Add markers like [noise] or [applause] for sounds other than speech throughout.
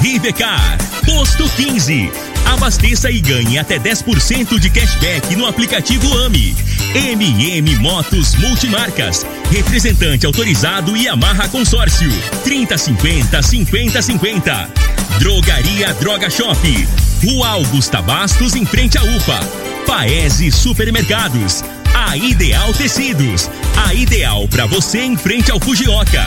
Rivecar. Posto 15. Abasteça e ganhe até 10% de cashback no aplicativo AMI. MM Motos Multimarcas. Representante autorizado e amarra consórcio. 3050 5050. Drogaria Droga Shop. Rua Augusta Bastos, em frente à UPA. Paese Supermercados. A Ideal Tecidos. A ideal para você em frente ao Fujioka.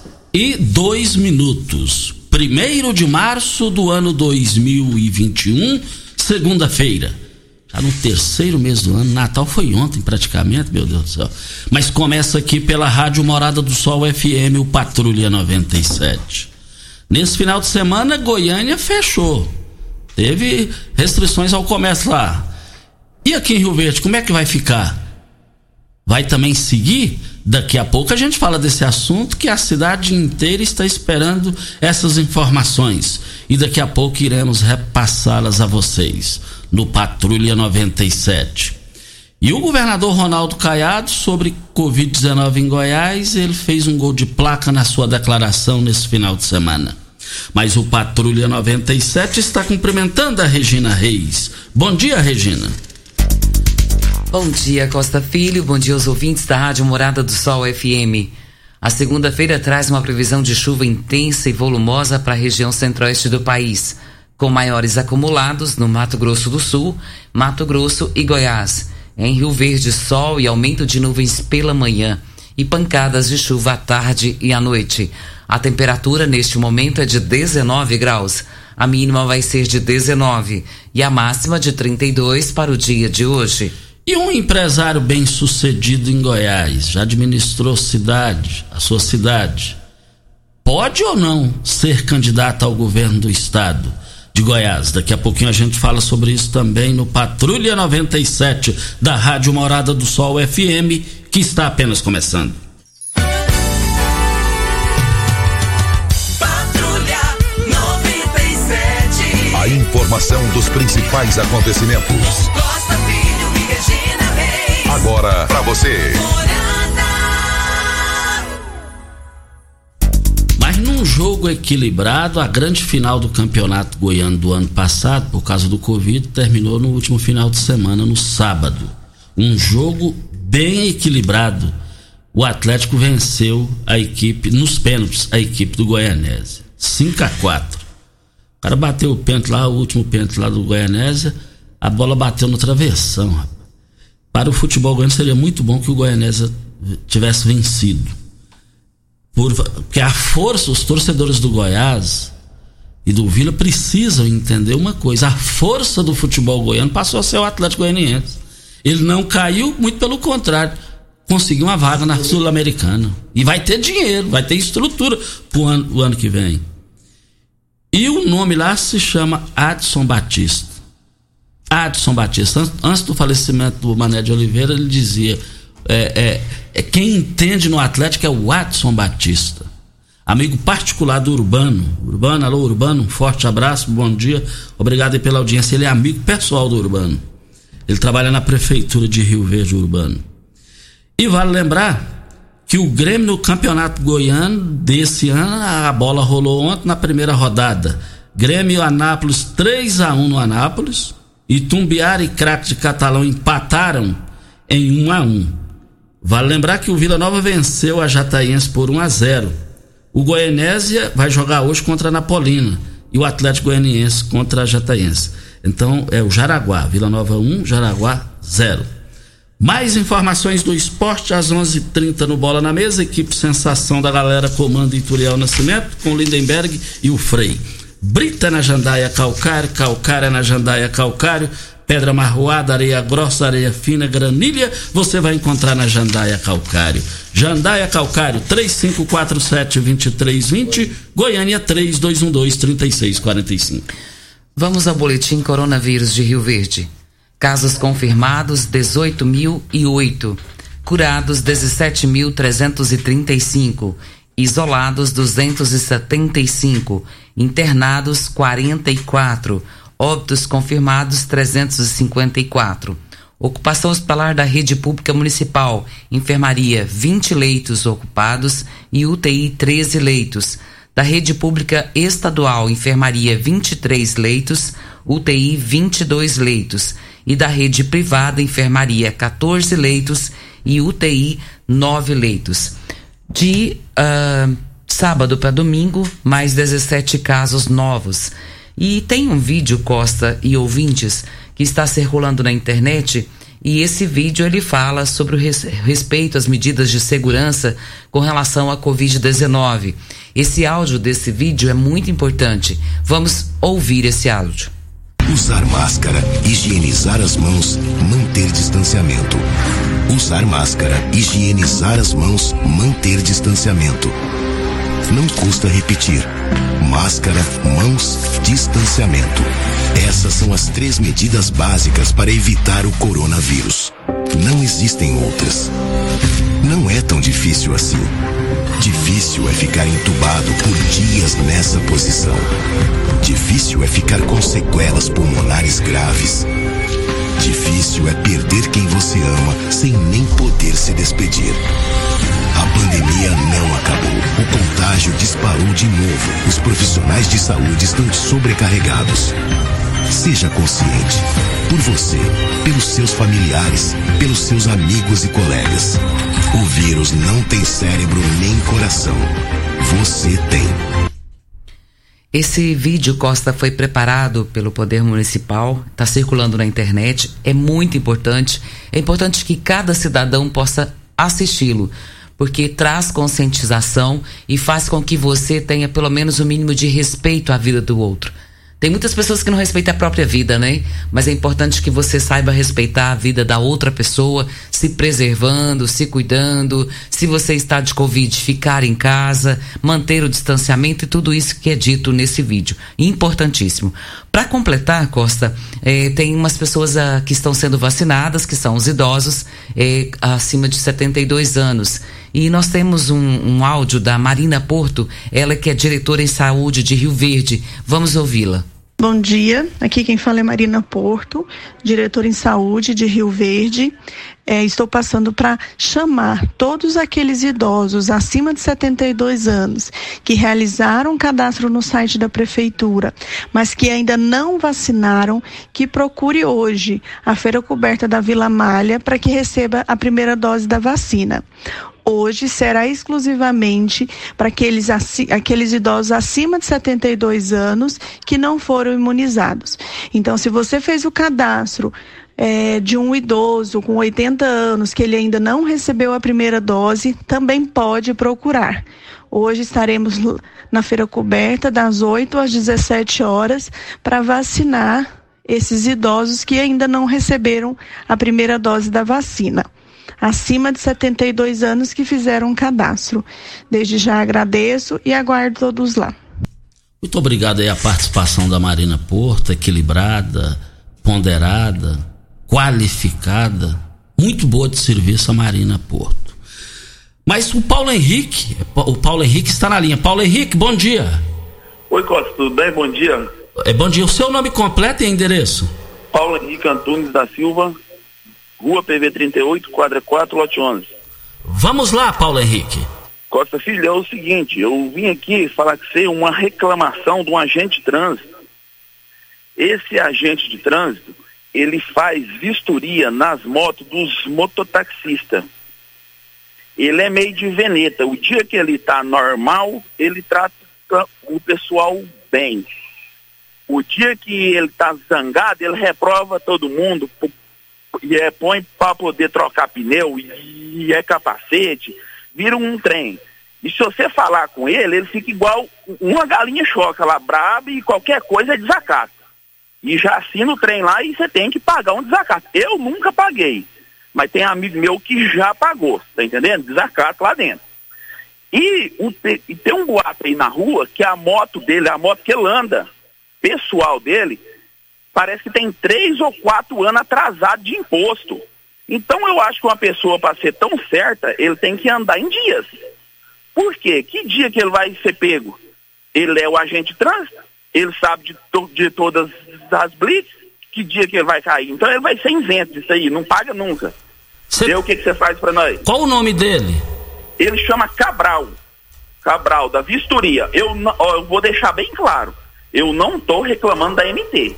e dois minutos. Primeiro de março do ano 2021, segunda-feira. Já no terceiro mês do ano, Natal foi ontem praticamente, meu Deus do céu. Mas começa aqui pela Rádio Morada do Sol FM, o Patrulha 97. Nesse final de semana, Goiânia fechou. Teve restrições ao comércio lá. E aqui em Rio Verde, como é que vai ficar? Vai também seguir? Daqui a pouco a gente fala desse assunto que a cidade inteira está esperando essas informações. E daqui a pouco iremos repassá-las a vocês no Patrulha 97. E o governador Ronaldo Caiado, sobre Covid-19 em Goiás, ele fez um gol de placa na sua declaração nesse final de semana. Mas o Patrulha 97 está cumprimentando a Regina Reis. Bom dia, Regina. Bom dia, Costa Filho. Bom dia aos ouvintes da Rádio Morada do Sol FM. A segunda-feira traz uma previsão de chuva intensa e volumosa para a região centro-oeste do país, com maiores acumulados no Mato Grosso do Sul, Mato Grosso e Goiás. Em Rio Verde, sol e aumento de nuvens pela manhã e pancadas de chuva à tarde e à noite. A temperatura neste momento é de 19 graus. A mínima vai ser de 19 e a máxima de 32 para o dia de hoje. E um empresário bem sucedido em Goiás, já administrou cidade, a sua cidade, pode ou não ser candidato ao governo do estado de Goiás? Daqui a pouquinho a gente fala sobre isso também no Patrulha 97 da Rádio Morada do Sol FM, que está apenas começando. Patrulha 97. A informação dos principais acontecimentos. Agora para você. Mas num jogo equilibrado, a grande final do campeonato goiano do ano passado, por causa do Covid, terminou no último final de semana, no sábado. Um jogo bem equilibrado. O Atlético venceu a equipe, nos pênaltis, a equipe do Goianésia. 5 a 4 O cara bateu o pênalti lá, o último pênalti lá do Goianésia, a bola bateu no travessão, rapaz. Para o futebol goiano seria muito bom que o Goianésia tivesse vencido. Por- porque a força, os torcedores do Goiás e do Vila precisam entender uma coisa: a força do futebol goiano passou a ser o Atlético Goianiense. Ele não caiu, muito pelo contrário, conseguiu uma vaga na Sul-Americana. E vai ter dinheiro, vai ter estrutura pro ano, o ano que vem. E o nome lá se chama Adson Batista. Adson Batista. Antes, do falecimento do Mané de Oliveira, ele dizia: é, é, é, quem entende no Atlético é o Adson Batista. Amigo particular do Urbano. Urbano, alô Urbano, um forte abraço, bom dia. Obrigado pela audiência. Ele é amigo pessoal do Urbano. Ele trabalha na prefeitura de Rio Verde Urbano. E vale lembrar que o Grêmio no Campeonato Goiano desse ano, a bola rolou ontem na primeira rodada. Grêmio Anápolis 3 a 1 no Anápolis. E Tumbiara e Craque de Catalão empataram em 1 a 1. Vale lembrar que o Vila Nova venceu a Jataiense por 1 a 0. O Goianésia vai jogar hoje contra a Napolina e o Atlético Goianiense contra a Jataense. Então é o Jaraguá, Vila Nova 1, Jaraguá 0. Mais informações do esporte às 11:30 h 30 no Bola na Mesa. Equipe Sensação da Galera comando Ituriel Nascimento com Lindenberg e o Frei. Brita na Jandaia Calcário, Calcária na Jandaia Calcário, pedra marroada, areia grossa, areia fina, granilha, você vai encontrar na Jandaia Calcário. Jandaia Calcário, 3547-2320, Goiânia 3212-3645. Vamos ao boletim Coronavírus de Rio Verde. Casos confirmados 18.008, curados 17.335, isolados 275, internados 44, óbitos confirmados 354. Ocupação hospitalar da rede pública municipal, enfermaria 20 leitos ocupados e UTI 13 leitos. Da rede pública estadual, enfermaria 23 leitos, UTI 22 leitos. E da rede privada, enfermaria 14 leitos e UTI 9 leitos. De uh, sábado para domingo, mais 17 casos novos. E tem um vídeo, Costa e ouvintes, que está circulando na internet. E esse vídeo ele fala sobre o res, respeito às medidas de segurança com relação à Covid-19. Esse áudio desse vídeo é muito importante. Vamos ouvir esse áudio. Usar máscara, higienizar as mãos, manter distanciamento. Usar máscara, higienizar as mãos, manter distanciamento. Não custa repetir. Máscara, mãos, distanciamento. Essas são as três medidas básicas para evitar o coronavírus. Não existem outras. Não é tão difícil assim. Difícil é ficar entubado por dias nessa posição. Difícil é ficar com sequelas pulmonares graves. Difícil é perder quem você ama sem nem poder se despedir. A pandemia não acabou. O contágio disparou de novo. Os profissionais de saúde estão sobrecarregados. Seja consciente. Por você, pelos seus familiares, pelos seus amigos e colegas. O vírus não tem cérebro nem coração. Você tem. Esse vídeo, Costa, foi preparado pelo Poder Municipal, está circulando na internet, é muito importante. É importante que cada cidadão possa assisti-lo, porque traz conscientização e faz com que você tenha pelo menos o mínimo de respeito à vida do outro. Tem muitas pessoas que não respeitam a própria vida, né? Mas é importante que você saiba respeitar a vida da outra pessoa, se preservando, se cuidando. Se você está de Covid, ficar em casa, manter o distanciamento e tudo isso que é dito nesse vídeo. Importantíssimo. Para completar, Costa, eh, tem umas pessoas ah, que estão sendo vacinadas, que são os idosos eh, acima de 72 anos. E nós temos um, um áudio da Marina Porto, ela que é diretora em saúde de Rio Verde. Vamos ouvi-la. Bom dia, aqui quem fala é Marina Porto, diretora em saúde de Rio Verde. É, estou passando para chamar todos aqueles idosos acima de 72 anos que realizaram cadastro no site da prefeitura, mas que ainda não vacinaram, que procure hoje a feira coberta da Vila Malha para que receba a primeira dose da vacina hoje será exclusivamente para aqueles, aqueles idosos acima de 72 anos que não foram imunizados. Então, se você fez o cadastro é, de um idoso com 80 anos que ele ainda não recebeu a primeira dose, também pode procurar. Hoje estaremos na feira coberta das 8 às 17 horas para vacinar esses idosos que ainda não receberam a primeira dose da vacina acima de 72 anos que fizeram um cadastro. Desde já agradeço e aguardo todos lá. Muito obrigado aí a participação da Marina Porto, equilibrada, ponderada, qualificada, muito boa de serviço a Marina Porto. Mas o Paulo Henrique, o Paulo Henrique está na linha. Paulo Henrique, bom dia. Oi, Costa, tudo bem? Bom dia. É, bom dia. O seu nome completo e endereço? Paulo Henrique Antunes da Silva, Rua PV 38, quadra 4, lote 11. Vamos lá, Paulo Henrique. Costa Filho, é o seguinte, eu vim aqui falar que ser uma reclamação de um agente de trânsito. Esse agente de trânsito, ele faz vistoria nas motos dos mototaxistas. ele é meio de veneta. O dia que ele tá normal, ele trata o pessoal bem. O dia que ele tá zangado, ele reprova todo mundo é, põe para poder trocar pneu e, e é capacete, vira um trem. E se você falar com ele, ele fica igual uma galinha choca lá, braba e qualquer coisa é desacato. E já assina o trem lá e você tem que pagar um desacato. Eu nunca paguei, mas tem amigo meu que já pagou, tá entendendo? Desacato lá dentro. E, o, e tem um boato aí na rua que a moto dele, a moto que ele anda, pessoal dele, parece que tem três ou quatro anos atrasado de imposto. Então eu acho que uma pessoa, para ser tão certa, ele tem que andar em dias. Por quê? Que dia que ele vai ser pego? Ele é o agente de trânsito, ele sabe de, to de todas as blitz, que dia que ele vai cair. Então ele vai ser isento disso aí, não paga nunca. Cê... Vê o que, que você faz para nós. Qual o nome dele? Ele chama Cabral. Cabral, da vistoria. Eu, ó, eu vou deixar bem claro. Eu não estou reclamando da MT.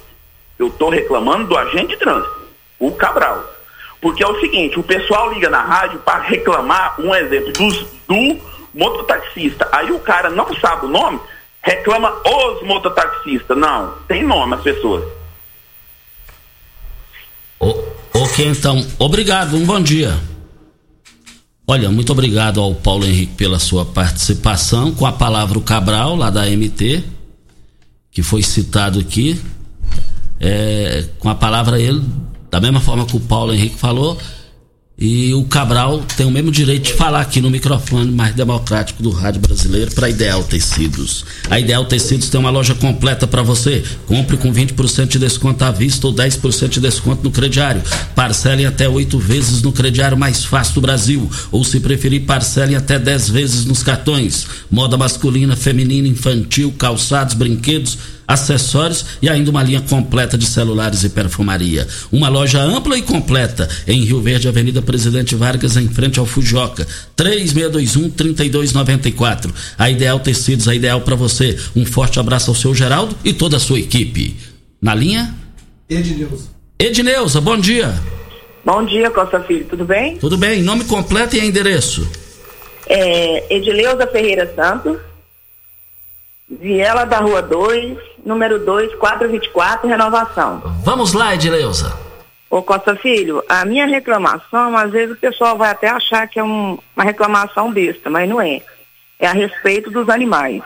Eu estou reclamando do agente de trânsito, o Cabral. Porque é o seguinte, o pessoal liga na rádio para reclamar, um exemplo, dos, do mototaxista. Aí o cara não sabe o nome, reclama os mototaxistas. Não, tem nome as pessoas. ok, então, obrigado, um bom dia. Olha, muito obrigado ao Paulo Henrique pela sua participação. Com a palavra o Cabral, lá da MT, que foi citado aqui. É, com a palavra ele, da mesma forma que o Paulo Henrique falou, e o Cabral tem o mesmo direito de falar aqui no microfone mais democrático do rádio brasileiro para Ideal Tecidos. A Ideal Tecidos tem uma loja completa para você. Compre com 20% de desconto à vista ou 10% de desconto no crediário. Parcele até oito vezes no crediário mais fácil do Brasil. Ou se preferir, parcele até 10 vezes nos cartões. Moda masculina, feminina, infantil, calçados, brinquedos acessórios e ainda uma linha completa de celulares e perfumaria. Uma loja ampla e completa em Rio Verde, Avenida Presidente Vargas, em frente ao Fujoca. 3621-3294. A Ideal Tecidos, a ideal para você. Um forte abraço ao seu Geraldo e toda a sua equipe. Na linha? Edneuza. Edneuza, bom dia. Bom dia, Costa Filho, tudo bem? Tudo bem, nome completo e endereço. É, Edileuza Ferreira Santos, Viela da Rua 2, número 2, 424, renovação. Vamos lá, Edileuza. Ô Costa Filho, a minha reclamação, às vezes o pessoal vai até achar que é um, uma reclamação besta, mas não é. É a respeito dos animais.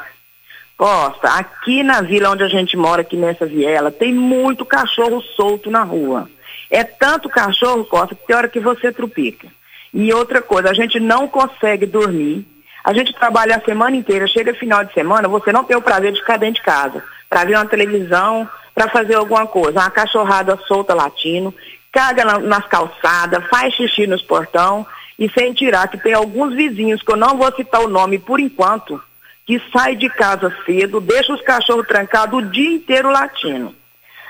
Costa, aqui na vila onde a gente mora, aqui nessa viela, tem muito cachorro solto na rua. É tanto cachorro, Costa, que tem hora que você trupica. E outra coisa, a gente não consegue dormir a gente trabalha a semana inteira, chega final de semana, você não tem o prazer de ficar dentro de casa, para ver uma televisão, para fazer alguma coisa. Uma cachorrada solta latino, caga na, nas calçadas, faz xixi nos portão, e sem tirar que tem alguns vizinhos, que eu não vou citar o nome por enquanto, que sai de casa cedo, deixa os cachorros trancados o dia inteiro latindo.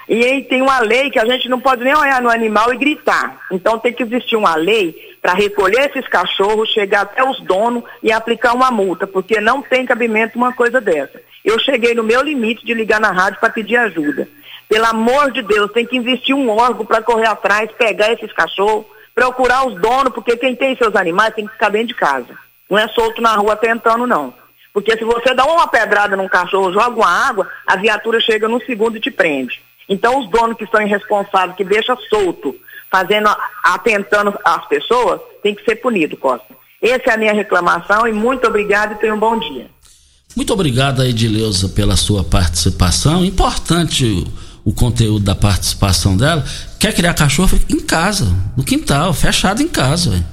E aí tem uma lei que a gente não pode nem olhar no animal e gritar. Então tem que existir uma lei para recolher esses cachorros, chegar até os donos e aplicar uma multa, porque não tem cabimento uma coisa dessa. Eu cheguei no meu limite de ligar na rádio para pedir ajuda. Pelo amor de Deus, tem que investir um órgão para correr atrás, pegar esses cachorros, procurar os donos, porque quem tem seus animais tem que ficar dentro de casa. Não é solto na rua tentando, não. Porque se você dá uma pedrada num cachorro, joga uma água, a viatura chega num segundo e te prende. Então, os donos que são irresponsáveis, que deixam solto, fazendo, atentando as pessoas, tem que ser punido, Costa. Essa é a minha reclamação e muito obrigado e tenha um bom dia. Muito obrigado, Edileuza, pela sua participação. Importante o, conteúdo da participação dela. Quer criar cachorro? Em casa, no quintal, fechado em casa. Véio.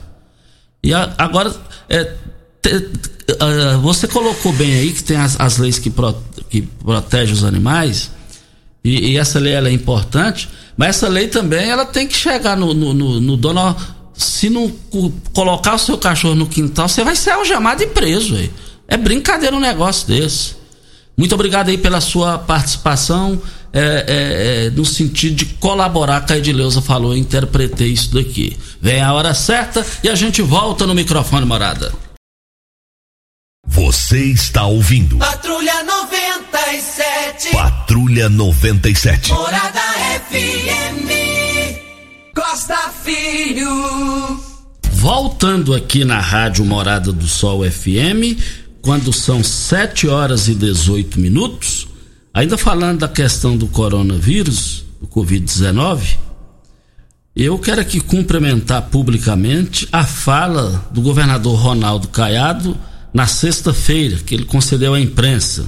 E a, agora, é, te, uh, você colocou bem aí que tem as, as leis que, pro, que protegem os animais e, e essa lei é importante, mas essa lei também ela tem que chegar no, no, no, no dono. Se não colocar o seu cachorro no quintal, você vai ser algemado e preso. Aí. É brincadeira um negócio desse. Muito obrigado aí pela sua participação, é, é, é, no sentido de colaborar, que a Edileuza falou, eu interpretei isso daqui. Vem a hora certa e a gente volta no microfone morada. Você está ouvindo. Patrulha 97. Patrulha 97. Morada FM. Costa Filho. voltando aqui na Rádio Morada do Sol FM, quando são 7 horas e 18 minutos, ainda falando da questão do coronavírus, do Covid-19, eu quero aqui cumprimentar publicamente a fala do governador Ronaldo Caiado na sexta-feira, que ele concedeu à imprensa,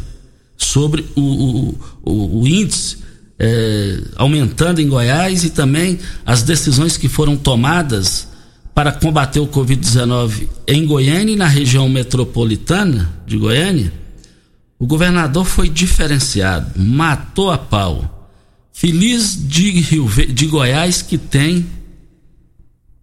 sobre o, o, o, o índice é, aumentando em Goiás e também as decisões que foram tomadas para combater o Covid-19 em Goiânia e na região metropolitana de Goiânia. O governador foi diferenciado, matou a pau Feliz de, Rio, de Goiás que tem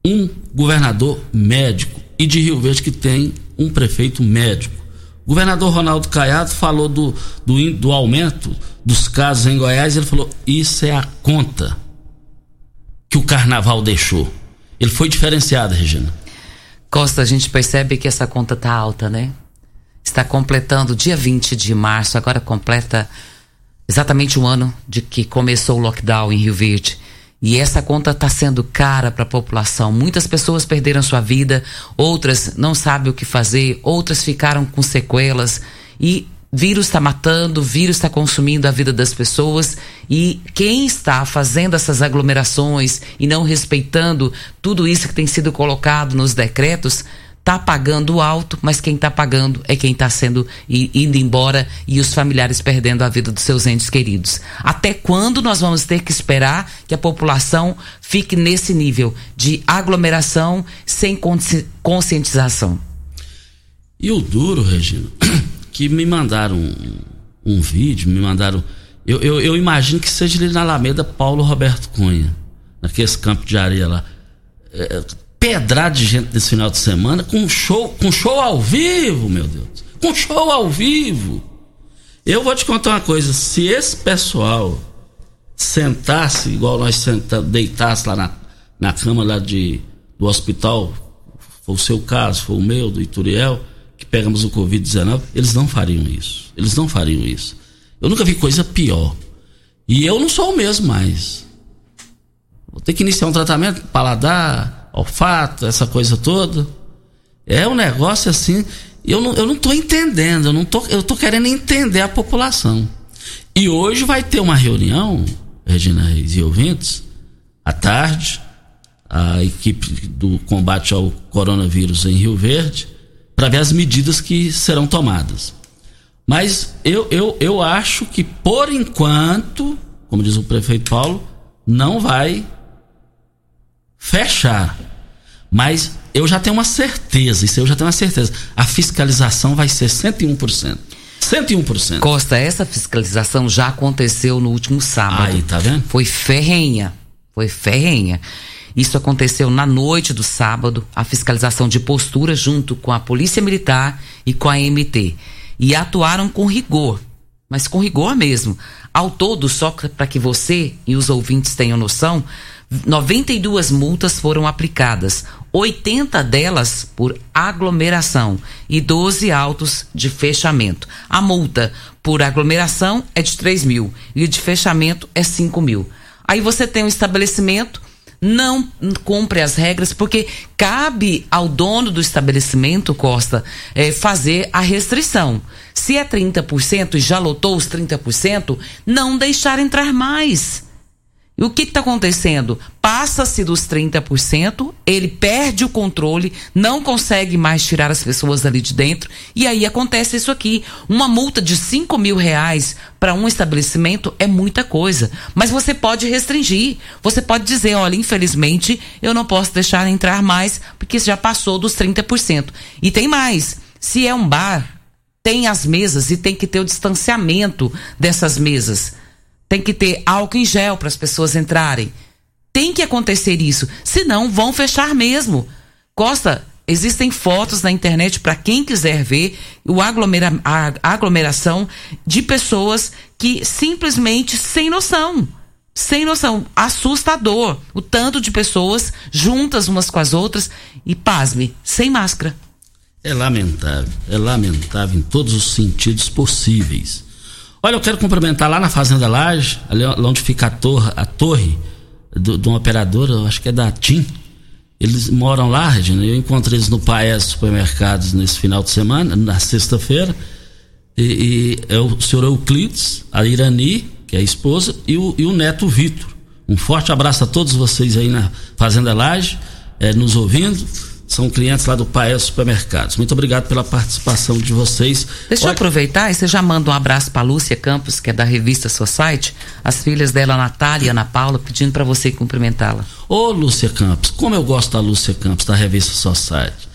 um governador médico e de Rio Verde que tem um prefeito médico. O governador Ronaldo Caiado falou do, do, do aumento dos casos em Goiás. Ele falou: Isso é a conta que o carnaval deixou. Ele foi diferenciado, Regina. Costa, a gente percebe que essa conta tá alta, né? Está completando dia 20 de março, agora completa exatamente um ano de que começou o lockdown em Rio Verde. E essa conta está sendo cara para a população. Muitas pessoas perderam sua vida, outras não sabem o que fazer, outras ficaram com sequelas. E vírus está matando, vírus está consumindo a vida das pessoas. E quem está fazendo essas aglomerações e não respeitando tudo isso que tem sido colocado nos decretos tá pagando alto, mas quem tá pagando é quem tá sendo indo embora e os familiares perdendo a vida dos seus entes queridos. Até quando nós vamos ter que esperar que a população fique nesse nível de aglomeração sem conscientização? E o duro, Regina, [clears throat] que me mandaram um, um vídeo, me mandaram. Eu, eu, eu, imagino que seja ali na Alameda Paulo Roberto Cunha, naqueles campos de areia lá. É, pedrada de gente nesse final de semana com show, com show ao vivo, meu Deus. Com show ao vivo. Eu vou te contar uma coisa, se esse pessoal sentasse igual nós sentamos, deitasse lá na, na cama lá de, do hospital, foi o seu caso, foi o meu, do Ituriel, que pegamos o Covid-19, eles não fariam isso. Eles não fariam isso. Eu nunca vi coisa pior. E eu não sou o mesmo mais. Vou ter que iniciar um tratamento paladar, olfato, essa coisa toda. É um negócio assim. Eu não, eu não entendendo, eu não tô, eu tô querendo entender a população. E hoje vai ter uma reunião, Regina Reis e ouvintes, à tarde, a equipe do combate ao coronavírus em Rio Verde, para ver as medidas que serão tomadas. Mas eu, eu, eu acho que, por enquanto, como diz o prefeito Paulo, não vai fechar. Mas eu já tenho uma certeza, isso eu já tenho uma certeza. A fiscalização vai ser 101%. 101%. Costa, essa fiscalização já aconteceu no último sábado. Aí, tá vendo? Foi ferrenha. Foi ferrenha. Isso aconteceu na noite do sábado, a fiscalização de postura junto com a Polícia Militar e com a MT. E atuaram com rigor, mas com rigor mesmo. Ao todo, só para que você e os ouvintes tenham noção, 92 multas foram aplicadas, 80 delas por aglomeração e 12 autos de fechamento. A multa por aglomeração é de 3 mil e de fechamento é 5 mil. Aí você tem um estabelecimento, não cumpre as regras, porque cabe ao dono do estabelecimento, Costa, é, fazer a restrição. Se é 30% e já lotou os 30%, não deixar entrar mais. E o que está acontecendo? Passa-se dos 30%, ele perde o controle, não consegue mais tirar as pessoas dali de dentro, e aí acontece isso aqui. Uma multa de 5 mil reais para um estabelecimento é muita coisa. Mas você pode restringir. Você pode dizer, olha, infelizmente, eu não posso deixar entrar mais, porque já passou dos 30%. E tem mais. Se é um bar, tem as mesas e tem que ter o distanciamento dessas mesas tem que ter álcool em gel para as pessoas entrarem. Tem que acontecer isso, senão vão fechar mesmo. Costa, existem fotos na internet para quem quiser ver o aglomera a aglomeração de pessoas que simplesmente sem noção. Sem noção, assustador. O tanto de pessoas juntas umas com as outras e, pasme, sem máscara. É lamentável, é lamentável em todos os sentidos possíveis. Olha, eu quero cumprimentar lá na Fazenda Laje, ali onde fica a torre, a torre de um operador, eu acho que é da TIM. Eles moram lá, Regina. Eu encontrei eles no Paes Supermercados nesse final de semana, na sexta-feira. E, e, é o senhor Euclides, a Irani, que é a esposa, e o, e o neto Vitor. Um forte abraço a todos vocês aí na Fazenda Laje, é, nos ouvindo são clientes lá do Paes Supermercados. Muito obrigado pela participação de vocês. Deixa Olha... eu aproveitar e você já manda um abraço para Lúcia Campos, que é da revista Society, as filhas dela, Natália e Ana Paula, pedindo para você cumprimentá-la. Ô, Lúcia Campos, como eu gosto da Lúcia Campos, da revista Society.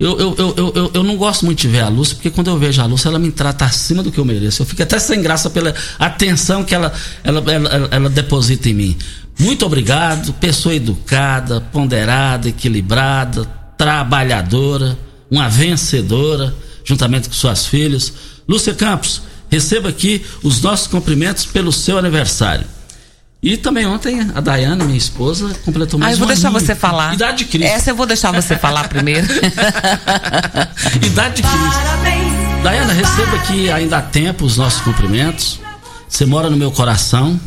Eu, eu, eu, eu, eu, não gosto muito de ver a Lúcia, porque quando eu vejo a Lúcia, ela me trata acima do que eu mereço. Eu fico até sem graça pela atenção que ela, ela, ela, ela, ela deposita em mim. Muito obrigado, pessoa educada, ponderada, equilibrada, trabalhadora, uma vencedora, juntamente com suas filhas. Lúcia Campos, receba aqui os nossos cumprimentos pelo seu aniversário. E também ontem a Dayana, minha esposa, completou mais Ah, eu vou um deixar aninho. você falar. Idade de Cristo. Essa eu vou deixar você falar primeiro. [laughs] Idade de Cristo. Dayana, receba aqui ainda há tempo os nossos cumprimentos. Você mora no meu coração.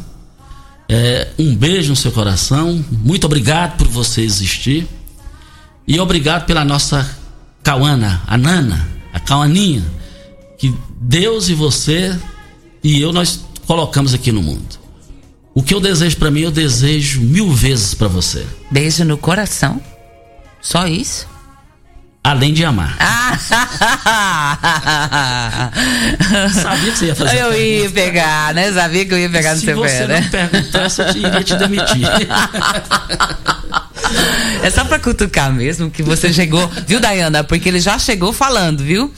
É, um beijo no seu coração. Muito obrigado por você existir. E obrigado pela nossa Cauana, a Nana, a Cauaninha, que Deus e você e eu nós colocamos aqui no mundo. O que eu desejo para mim, eu desejo mil vezes para você. Beijo no coração. Só isso? Além de amar. [laughs] Sabia que você ia fazer Eu ia pegar, né? Sabia que eu ia pegar no Se seu você pé, não né? perguntasse, eu iria te demitir. [laughs] É só pra cutucar mesmo que você chegou, viu, Dayana? Porque ele já chegou falando, viu?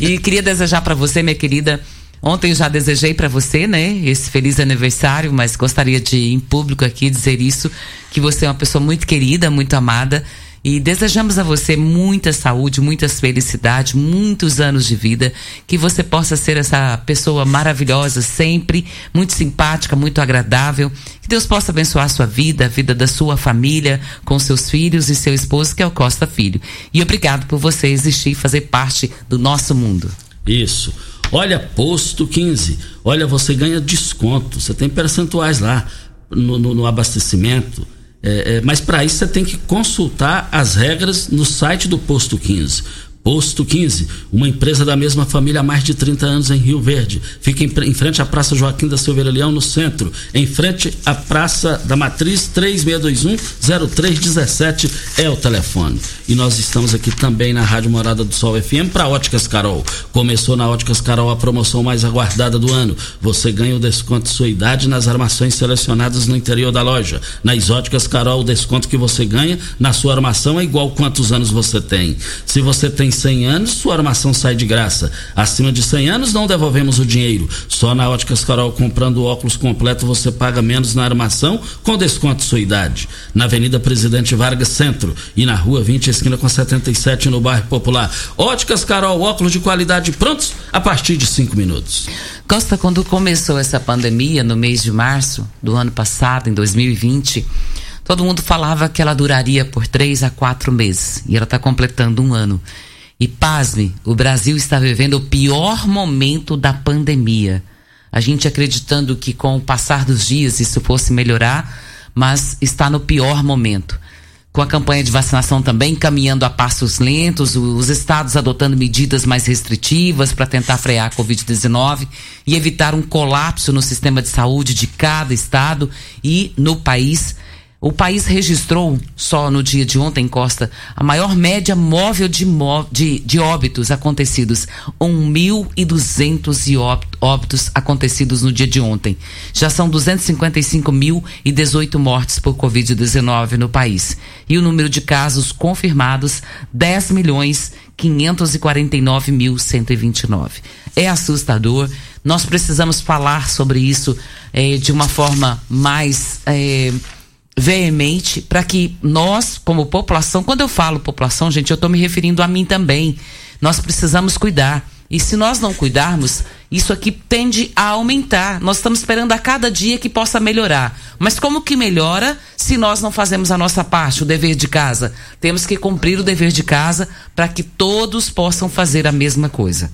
E queria desejar pra você, minha querida. Ontem já desejei pra você, né, esse feliz aniversário, mas gostaria de em público aqui dizer isso, que você é uma pessoa muito querida, muito amada e desejamos a você muita saúde, muitas felicidades, muitos anos de vida, que você possa ser essa pessoa maravilhosa sempre, muito simpática, muito agradável. Que Deus possa abençoar a sua vida, a vida da sua família, com seus filhos e seu esposo, que é o Costa Filho. E obrigado por você existir e fazer parte do nosso mundo. Isso. Olha, posto 15. Olha, você ganha desconto. Você tem percentuais lá no, no, no abastecimento. É, é, mas para isso você tem que consultar as regras no site do Posto 15. Posto 15, uma empresa da mesma família há mais de 30 anos em Rio Verde. Fica em, em frente à Praça Joaquim da Silveira Leão, no centro. Em frente à Praça da Matriz, 3621-0317 é o telefone. E nós estamos aqui também na Rádio Morada do Sol FM para Óticas Carol. Começou na Óticas Carol a promoção mais aguardada do ano. Você ganha o desconto de sua idade nas armações selecionadas no interior da loja. Nas Óticas Carol, o desconto que você ganha na sua armação é igual quantos anos você tem. Se você tem 100 anos, sua armação sai de graça. Acima de 100 anos, não devolvemos o dinheiro. Só na Óticas Carol, comprando óculos completo, você paga menos na armação, com desconto de sua idade. Na Avenida Presidente Vargas Centro e na Rua 20, esquina com 77, no bairro Popular. Óticas Carol, óculos de qualidade prontos a partir de 5 minutos. Costa, quando começou essa pandemia, no mês de março do ano passado, em 2020, todo mundo falava que ela duraria por três a quatro meses. E ela está completando um ano. E pasme, o Brasil está vivendo o pior momento da pandemia. A gente acreditando que com o passar dos dias isso fosse melhorar, mas está no pior momento. Com a campanha de vacinação também caminhando a passos lentos, os estados adotando medidas mais restritivas para tentar frear a Covid-19 e evitar um colapso no sistema de saúde de cada estado e no país. O país registrou, só no dia de ontem, Costa, a maior média móvel de, de, de óbitos acontecidos. 1.200 óbitos acontecidos no dia de ontem. Já são 255.018 mortes por Covid-19 no país. E o número de casos confirmados, 10 milhões 549.129. É assustador. Nós precisamos falar sobre isso eh, de uma forma mais. Eh, veemente para que nós, como população, quando eu falo população, gente, eu estou me referindo a mim também. Nós precisamos cuidar. E se nós não cuidarmos, isso aqui tende a aumentar. Nós estamos esperando a cada dia que possa melhorar. Mas como que melhora se nós não fazemos a nossa parte, o dever de casa? Temos que cumprir o dever de casa para que todos possam fazer a mesma coisa.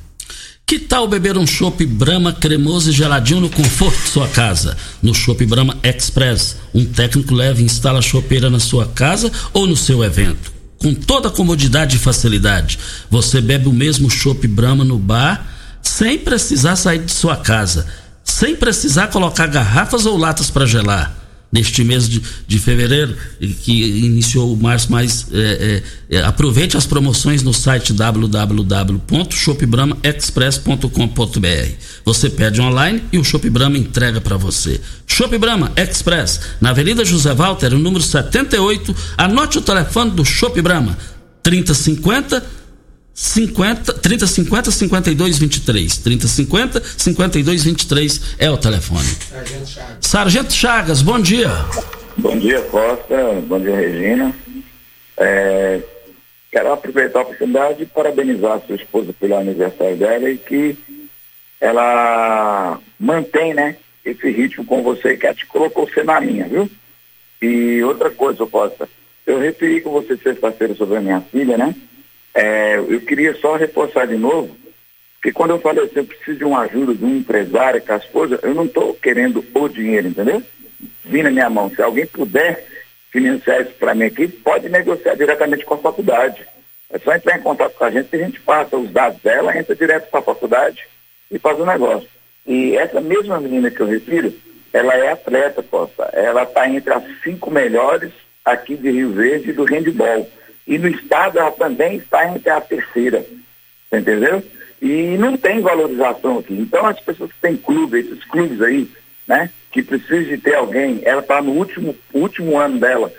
Que tal beber um chopp Brahma cremoso e geladinho no conforto de sua casa? No Chopp Brahma Express, um técnico leve instala a chopeira na sua casa ou no seu evento. Com toda a comodidade e facilidade, você bebe o mesmo chopp Brahma no bar sem precisar sair de sua casa, sem precisar colocar garrafas ou latas para gelar neste mês de, de fevereiro, que iniciou o março, mas é, é, é, aproveite as promoções no site www.shopbramaexpress.com.br. Você pede online e o Shop Brahma entrega para você. Shop Brahma Express, na Avenida José Walter, número 78. Anote o telefone do Shop Brahma: 3050 50, 3050 5223. 3050 5223 é o telefone. Sargento Chagas. Sargento Chagas, bom dia. Bom dia, Costa. Bom dia, Regina. É, quero aproveitar a oportunidade e parabenizar a sua esposa pelo aniversário dela e que ela mantém, né, esse ritmo com você que ela te colocou você na linha, viu? E outra coisa, Costa, eu referi com você sexta-feira sobre a minha filha, né? É, eu queria só reforçar de novo, que quando eu falei assim, eu preciso de uma ajuda de um empresário com eu não estou querendo o dinheiro, entendeu? Vim na minha mão. Se alguém puder financiar isso para mim aqui, pode negociar diretamente com a faculdade. É só entrar em contato com a gente que a gente passa os dados dela, entra direto para a faculdade e faz o negócio. E essa mesma menina que eu refiro, ela é atleta, Costa. Ela está entre as cinco melhores aqui de Rio Verde do handball. E no estado ela também está entre a terceira, entendeu? E não tem valorização aqui. Então as pessoas que têm clube, esses clubes aí, né, que precisam de ter alguém, ela está no último, último ano dela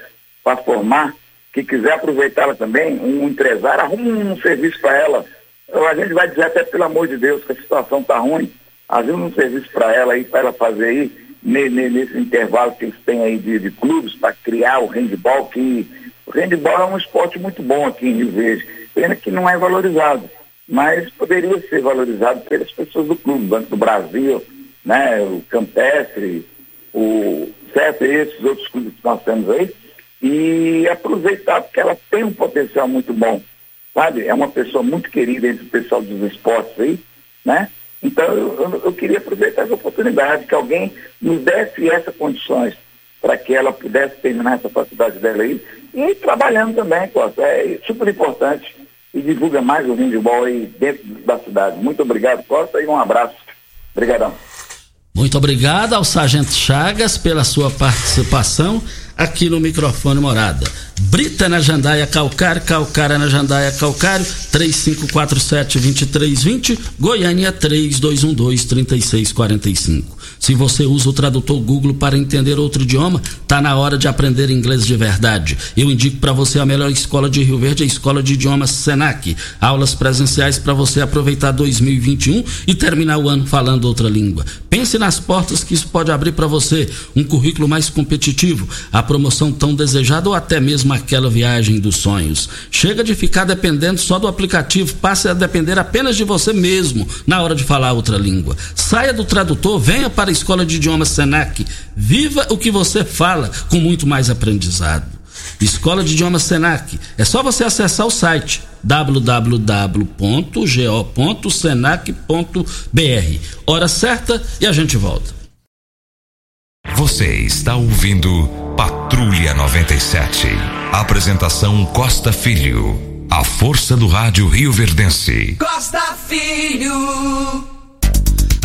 para formar, que quiser aproveitá-la também, um empresário, arruma um serviço para ela. A gente vai dizer até pelo amor de Deus que a situação está ruim, arruma um serviço para ela aí, para ela fazer aí, nesse intervalo que eles têm aí de, de clubes, para criar o handball que handball é um esporte muito bom aqui em Rio Verde, pena que não é valorizado, mas poderia ser valorizado pelas pessoas do clube, Banco do Brasil, né, o Campestre, o certo, esses outros clubes que nós temos aí, e aproveitar porque ela tem um potencial muito bom, sabe? É uma pessoa muito querida entre o pessoal dos esportes aí, né? Então eu, eu, eu queria aproveitar essa oportunidade, que alguém nos desse essas condições para que ela pudesse terminar essa faculdade dela aí e trabalhando também, Costa. É super importante e divulga mais o handball aí dentro da cidade. Muito obrigado, Costa, e um abraço. Obrigadão. Muito obrigado ao Sargento Chagas pela sua participação aqui no microfone Morada. Brita na Jandaia Calcário, Calcária na Jandaia Calcário, 3547-2320, Goiânia 3212-3645. Se você usa o tradutor Google para entender outro idioma, tá na hora de aprender inglês de verdade. Eu indico para você a melhor escola de Rio Verde, a Escola de Idiomas Senac. Aulas presenciais para você aproveitar 2021 e terminar o ano falando outra língua. Pense nas portas que isso pode abrir para você, um currículo mais competitivo, a promoção tão desejada ou até mesmo aquela viagem dos sonhos. Chega de ficar dependendo só do aplicativo, passe a depender apenas de você mesmo na hora de falar outra língua. Saia do tradutor, venha para a Escola de Idiomas Senac. Viva o que você fala com muito mais aprendizado. Escola de Idiomas Senac. É só você acessar o site www.go.senac.br. Hora certa e a gente volta. Você está ouvindo Patrulha 97. Apresentação Costa Filho. A força do rádio Rio Verdense. Costa Filho.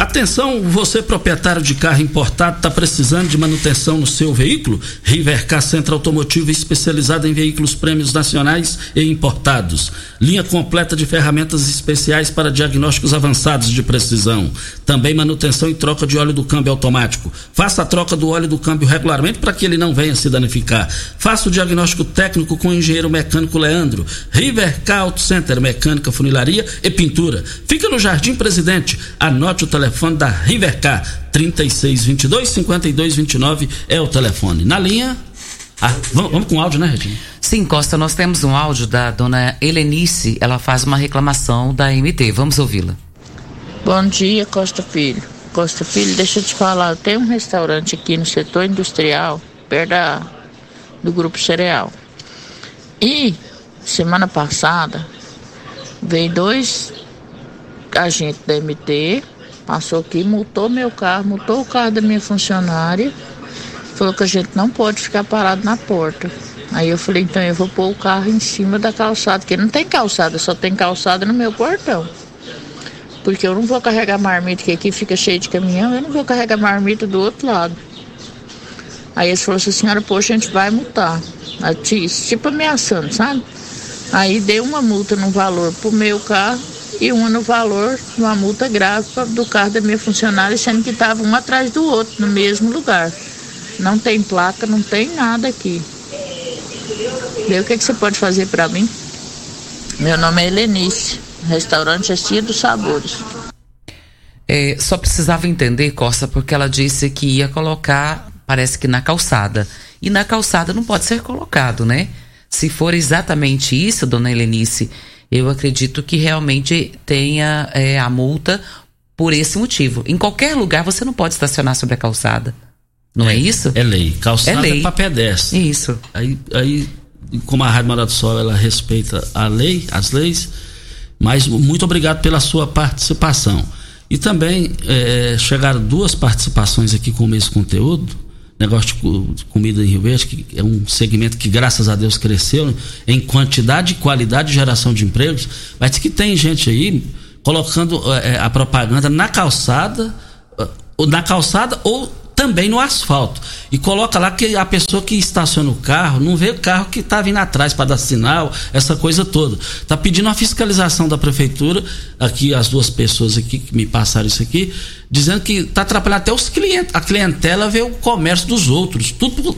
Atenção, você proprietário de carro importado está precisando de manutenção no seu veículo? Rivercar Centro Automotivo especializado em veículos prêmios nacionais e importados. Linha completa de ferramentas especiais para diagnósticos avançados de precisão. Também manutenção e troca de óleo do câmbio automático. Faça a troca do óleo do câmbio regularmente para que ele não venha se danificar. Faça o diagnóstico técnico com o engenheiro mecânico Leandro. Rivercar Auto Center, mecânica, funilaria e pintura. Fica no Jardim Presidente. Anote o telefone telefone da Rivercar, 3622 5229 é o telefone. Na linha. Ah, vamos, vamos com o áudio, né, Regina? Sim, Costa, nós temos um áudio da dona Helenice, ela faz uma reclamação da MT. Vamos ouvi-la. Bom dia, Costa Filho. Costa Filho, deixa eu te falar, eu tenho um restaurante aqui no setor industrial, perto da, do Grupo Cereal. E semana passada veio dois agente da MT passou aqui, multou meu carro, multou o carro da minha funcionária, falou que a gente não pode ficar parado na porta. Aí eu falei, então eu vou pôr o carro em cima da calçada, porque não tem calçada, só tem calçada no meu portão. Porque eu não vou carregar marmita, que aqui fica cheio de caminhão, eu não vou carregar marmita do outro lado. Aí eles falaram assim, senhora, poxa, a gente vai multar. Tipo ameaçando, sabe? Aí dei uma multa no valor pro meu carro e uma no valor de uma multa grave do carro da minha funcionária, sendo que estava um atrás do outro, no mesmo lugar. Não tem placa, não tem nada aqui. Vê o que, é que você pode fazer para mim? Meu nome é Helenice, restaurante Estia dos Sabores. É, só precisava entender, Costa, porque ela disse que ia colocar, parece que na calçada. E na calçada não pode ser colocado, né? Se for exatamente isso, dona Helenice, eu acredito que realmente tenha é, a multa por esse motivo. Em qualquer lugar você não pode estacionar sobre a calçada. Não é, é isso? É lei. Calçada é, lei. é para pedestre. Isso. Aí, aí, como a Rádio Morada do Sol, ela respeita a lei, as leis, mas muito obrigado pela sua participação. E também é, chegaram duas participações aqui com o mesmo conteúdo negócio de comida em Rio Verde, que é um segmento que, graças a Deus, cresceu em quantidade, qualidade e geração de empregos, mas que tem gente aí colocando é, a propaganda na calçada, ou na calçada ou também no asfalto. E coloca lá que a pessoa que estaciona o carro não vê o carro que está vindo atrás para dar sinal, essa coisa toda. Está pedindo a fiscalização da prefeitura, aqui as duas pessoas aqui que me passaram isso aqui, dizendo que está atrapalhando até os clientes, a clientela vê o comércio dos outros, tudo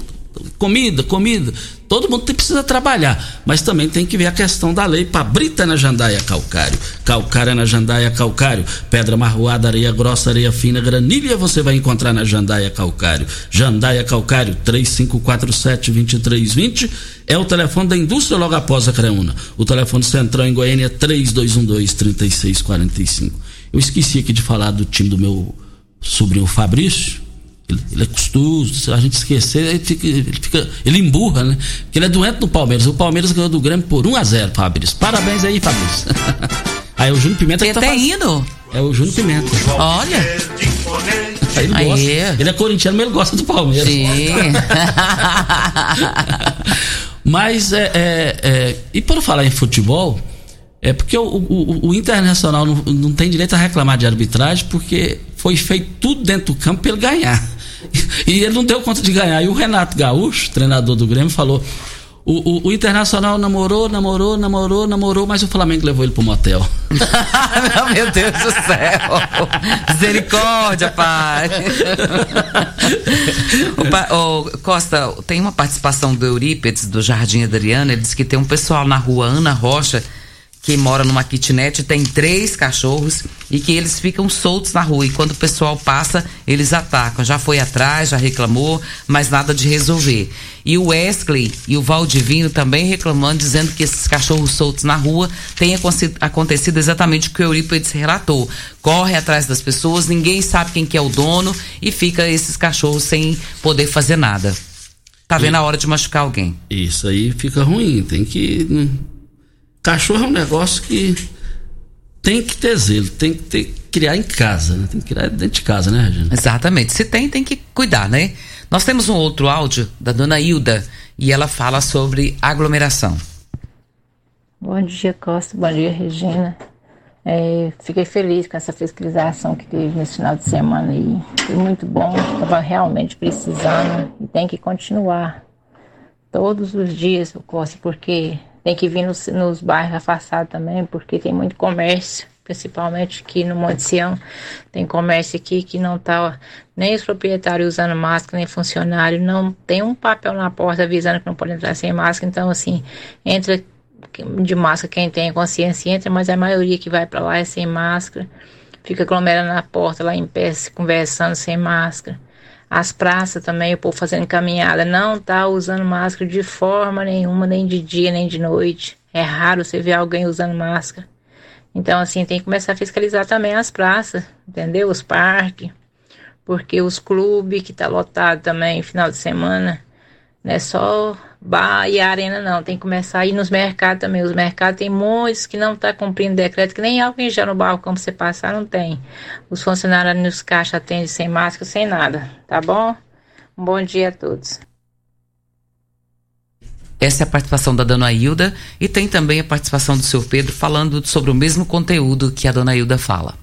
comida, comida. Todo mundo tem, precisa trabalhar, mas também tem que ver a questão da lei para brita na jandaia calcário, calcária na jandaia calcário, pedra marroada, areia grossa, areia fina, granilha você vai encontrar na jandaia calcário. Jandaia calcário 3547-2320 é o telefone da indústria logo após a Creuna. O telefone central em Goiânia é 3212-3645. Eu esqueci aqui de falar do time do meu sobrinho Fabrício ele, é custoso, se a gente esquecer, ele fica, ele fica, ele emburra, né? Porque ele é doente no Palmeiras. O Palmeiras ganhou do Grêmio por 1 a 0 Fabrício. Parabéns aí, Fabrício. [laughs] aí o Júnior Pimenta que tá até indo. É o Júnior Pimenta. Olha. Aí ele, gosta. ele é corintiano, mas ele gosta do Palmeiras. Sim. [laughs] mas é, é, é, e por falar em futebol, é porque o, o, o Internacional não, não, tem direito a reclamar de arbitragem porque foi feito tudo dentro do campo para ele ganhar. [laughs] E ele não deu conta de ganhar. E o Renato Gaúcho, treinador do Grêmio, falou: o, o, o, Internacional namorou, namorou, namorou, namorou, mas o Flamengo levou ele pro motel. [laughs] [laughs] Meu Deus do céu! Misericórdia, pai! o, o, Costa, tem uma participação do Eurípides, do Jardim Adriana, ele disse que tem um pessoal na rua Ana Rocha que mora numa kitnet, tem três cachorros e que eles ficam soltos na rua. E quando o pessoal passa, eles atacam. Já foi atrás, já reclamou, mas nada de resolver. E o Wesley e o Valdivino também reclamando, dizendo que esses cachorros soltos na rua têm acontecido exatamente o que o Eurípides relatou. Corre atrás das pessoas, ninguém sabe quem que é o dono e fica esses cachorros sem poder fazer nada. Tá vendo a hora de machucar alguém. Isso aí fica ruim, tem que né, Cachorro é um negócio que tem que ter zelo, tem que ter, criar em casa, né? tem que criar dentro de casa, né, Regina? Exatamente. Se tem, tem que cuidar, né? Nós temos um outro áudio da dona Hilda e ela fala sobre aglomeração. Bom dia, Costa. Bom dia, Regina. É, fiquei feliz com essa fiscalização que teve nesse final de semana aí. Foi muito bom, estava realmente precisando e tem que continuar todos os dias, Costa, porque tem que vir nos, nos bairros afastados também, porque tem muito comércio, principalmente aqui no Monte Sião. Tem comércio aqui que não tá nem os proprietários usando máscara, nem funcionário, não tem um papel na porta avisando que não pode entrar sem máscara. Então, assim, entra de máscara quem tem consciência entra, mas a maioria que vai para lá é sem máscara. Fica aglomerando na porta lá em pé, conversando sem máscara. As praças também, o povo fazendo caminhada, não tá usando máscara de forma nenhuma, nem de dia, nem de noite. É raro você ver alguém usando máscara. Então, assim, tem que começar a fiscalizar também as praças, entendeu? Os parques, porque os clubes que tá lotado também final de semana, não é só bar e arena não, tem que começar a ir nos mercados também. Os mercados tem muitos que não tá cumprindo decreto, que nem alguém já no balcão pra você passar, não tem. Os funcionários nos caixas atendem sem máscara, sem nada, tá bom? Um bom dia a todos. Essa é a participação da dona Hilda e tem também a participação do senhor Pedro falando sobre o mesmo conteúdo que a dona Hilda fala.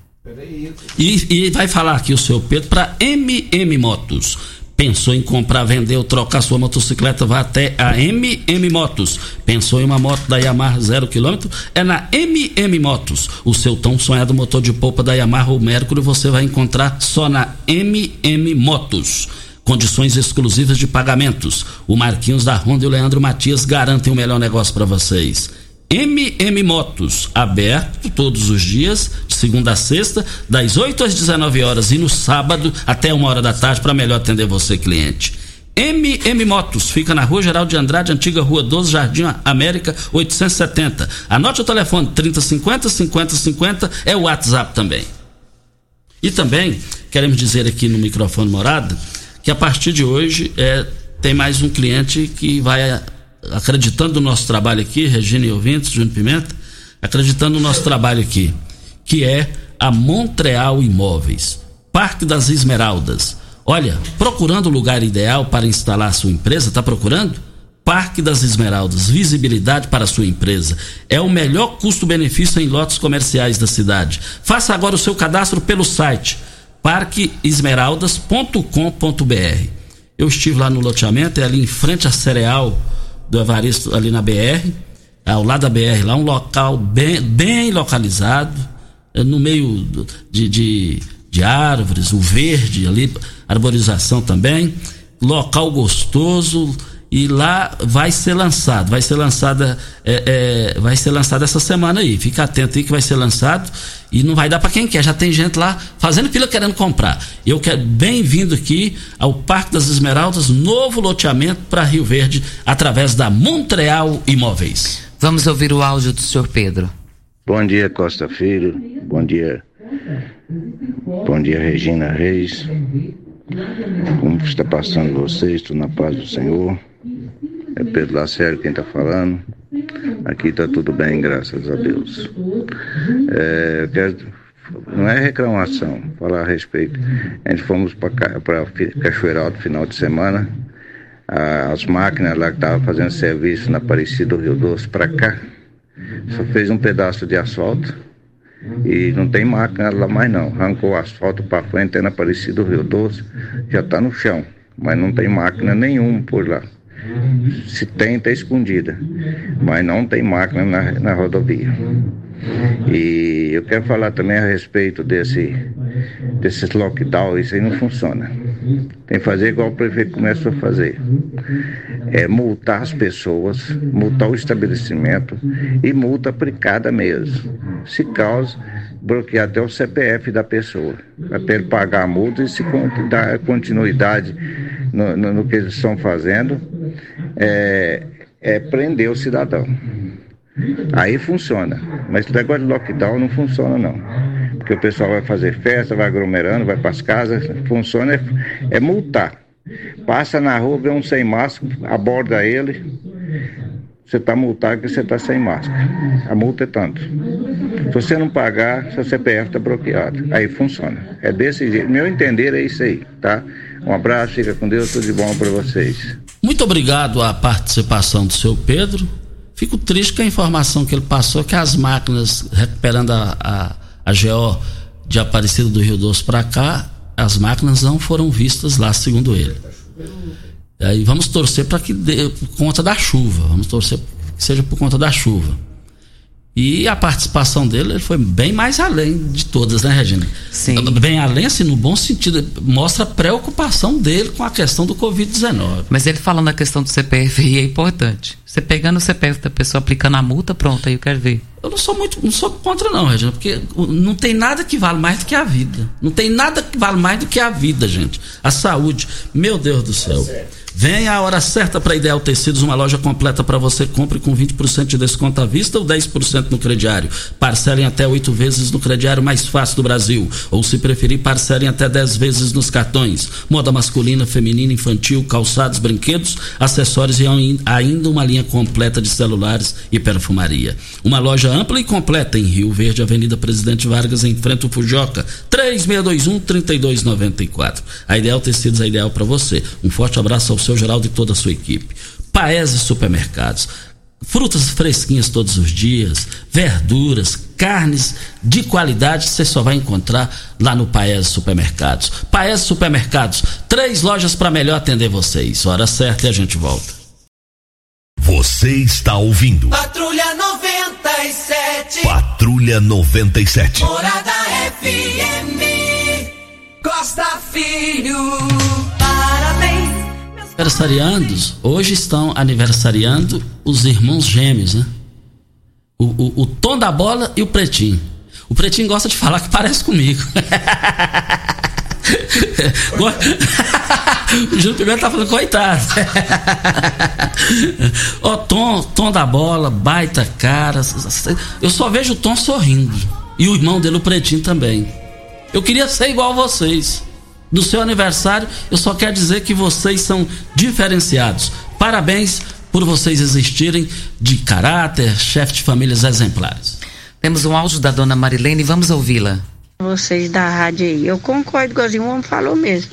E, e vai falar aqui o seu Pedro para MM Motos. Pensou em comprar, vender ou trocar sua motocicleta? Vá até a MM Motos. Pensou em uma moto da Yamaha zero quilômetro? É na MM Motos. O seu tão sonhado motor de polpa da Yamaha ou Mercury você vai encontrar só na MM Motos. Condições exclusivas de pagamentos. O Marquinhos da Honda e o Leandro Matias garantem o melhor negócio para vocês. MM Motos, aberto todos os dias, segunda a sexta, das 8 às 19 horas e no sábado até uma hora da tarde para melhor atender você, cliente. MM Motos, fica na Rua Geral de Andrade, antiga Rua 12, Jardim América, 870. Anote o telefone 3050 5050, é o WhatsApp também. E também queremos dizer aqui no microfone morada que a partir de hoje é, tem mais um cliente que vai acreditando no nosso trabalho aqui, Regina e ouvintes, Júnior Pimenta, acreditando no nosso trabalho aqui, que é a Montreal Imóveis, Parque das Esmeraldas. Olha, procurando o lugar ideal para instalar sua empresa, está procurando? Parque das Esmeraldas, visibilidade para sua empresa. É o melhor custo-benefício em lotes comerciais da cidade. Faça agora o seu cadastro pelo site parqueesmeraldas.com.br. Eu estive lá no loteamento, é ali em frente à Cereal do Evaristo ali na BR, ao lado da BR, lá um local bem, bem localizado, no meio de, de, de árvores, o verde ali, arborização também, local gostoso, e lá vai ser lançado, vai ser lançada, é, é, vai ser lançado essa semana aí. Fica atento aí que vai ser lançado e não vai dar para quem quer. Já tem gente lá fazendo fila querendo comprar. Eu quero bem-vindo aqui ao Parque das Esmeraldas, novo loteamento para Rio Verde através da Montreal Imóveis. Vamos ouvir o áudio do senhor Pedro. Bom dia Costa Filho. Bom dia. Bom dia Regina Reis. Como está passando vocês? Estou na paz do Senhor. É Pedro Lacerda quem está falando. Aqui está tudo bem, graças a Deus. É, quero, não é reclamação, falar a respeito. A gente fomos para Cachoeiral no final de semana. As máquinas lá que estavam fazendo serviço na Aparecida do Rio Doce para cá, só fez um pedaço de asfalto e não tem máquina lá mais não. Arrancou o asfalto para frente, é na Aparecida do Rio Doce, já está no chão, mas não tem máquina nenhuma por lá. Se tem, está escondida. Mas não tem máquina na, na rodovia. E eu quero falar também a respeito desse, desses lockdown, isso aí não funciona. Tem que fazer igual o prefeito começou a fazer. É multar as pessoas, multar o estabelecimento e multa aplicada mesmo. Se causa, bloquear até o CPF da pessoa, até ele pagar a multa e se dar continuidade no, no, no que eles estão fazendo, é, é prender o cidadão. Aí funciona. Mas esse negócio de lockdown não funciona não. Porque o pessoal vai fazer festa, vai aglomerando, vai para as casas. Funciona é, é multar. Passa na rua, vê um sem máscara, aborda ele. Você está multado porque você está sem máscara. A multa é tanto. Se você não pagar, seu CPF está bloqueado. Aí funciona. É desse jeito. Meu entender é isso aí, tá? Um abraço, fica com Deus, tudo de bom para vocês. Muito obrigado à participação do seu Pedro. Fico triste com a informação que ele passou que as máquinas, recuperando a, a, a GO de Aparecida do Rio Doce para cá, as máquinas não foram vistas lá, segundo ele. Aí vamos torcer para que dê por conta da chuva. Vamos torcer que seja por conta da chuva. E a participação dele ele foi bem mais além de todas, né, Regina? Sim. Bem além, assim, no bom sentido, mostra a preocupação dele com a questão do Covid-19. Mas ele falando da questão do CPF aí é importante. Você pegando o CPF da pessoa, aplicando a multa, pronto, aí eu quero ver. Eu não sou muito, não sou contra não, Regina, porque não tem nada que vale mais do que a vida. Não tem nada que vale mais do que a vida, gente. A saúde. Meu Deus do céu. Venha a hora certa para Ideal Tecidos, uma loja completa para você. Compre com 20% de desconto à vista ou 10% no crediário. Parcelem até oito vezes no crediário mais fácil do Brasil. Ou se preferir, parcelem até 10 vezes nos cartões. Moda masculina, feminina, infantil, calçados, brinquedos, acessórios e ainda uma linha completa de celulares e perfumaria. Uma loja ampla e completa em Rio Verde, Avenida Presidente Vargas, em frente ao Fujoca. 3621 3294. A Ideal Tecidos é ideal para você. Um forte abraço ao seu Geraldo e toda a sua equipe. Paese Supermercados. Frutas fresquinhas todos os dias, verduras, carnes de qualidade você só vai encontrar lá no Paese Supermercados. Paese Supermercados, três lojas para melhor atender vocês. Hora certa e a gente volta. Você está ouvindo. Patrulha 97. Patrulha 97. Morada FM. Costa Filho. Aniversariandos, hoje estão aniversariando os irmãos gêmeos, né? O, o, o Tom da Bola e o Pretinho. O Pretinho gosta de falar que parece comigo. [laughs] [laughs] o Júlio Pimenta tá falando, coitado. [laughs] Ó, Tom, Tom da bola, baita cara. Eu só vejo o Tom sorrindo. E o irmão dele, o Pretinho, também. Eu queria ser igual a vocês. No seu aniversário, eu só quero dizer que vocês são diferenciados. Parabéns por vocês existirem de caráter, chefe de famílias exemplares. Temos um áudio da dona Marilene, vamos ouvi-la. Vocês da rádio aí, eu concordo com o homem falou mesmo.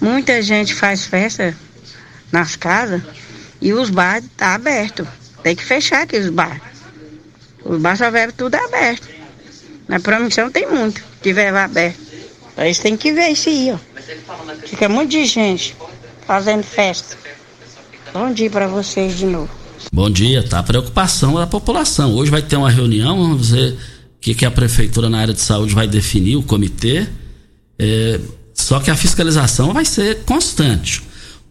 Muita gente faz festa nas casas e os bares tá aberto. Tem que fechar aqui os bares. Os bares só bebem tudo aberto. Na promissão tem muito que bebe aberto. Eles têm que ver isso aí, ó. Fica muito de gente fazendo festa. Bom dia para vocês de novo. Bom dia, tá a preocupação da população. Hoje vai ter uma reunião, vamos ver o que, que a prefeitura na área de saúde vai definir, o comitê. É, só que a fiscalização vai ser constante.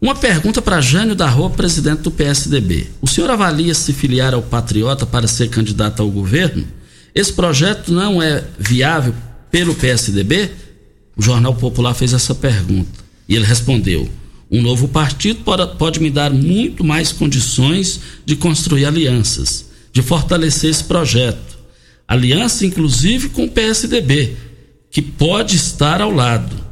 Uma pergunta para Jânio da Rua, presidente do PSDB. O senhor avalia se filiar ao Patriota para ser candidato ao governo? Esse projeto não é viável pelo PSDB? O Jornal Popular fez essa pergunta. E ele respondeu: um novo partido pode, me dar muito mais condições de construir alianças, de fortalecer esse projeto. Aliança, inclusive, com o PSDB, que pode estar ao lado.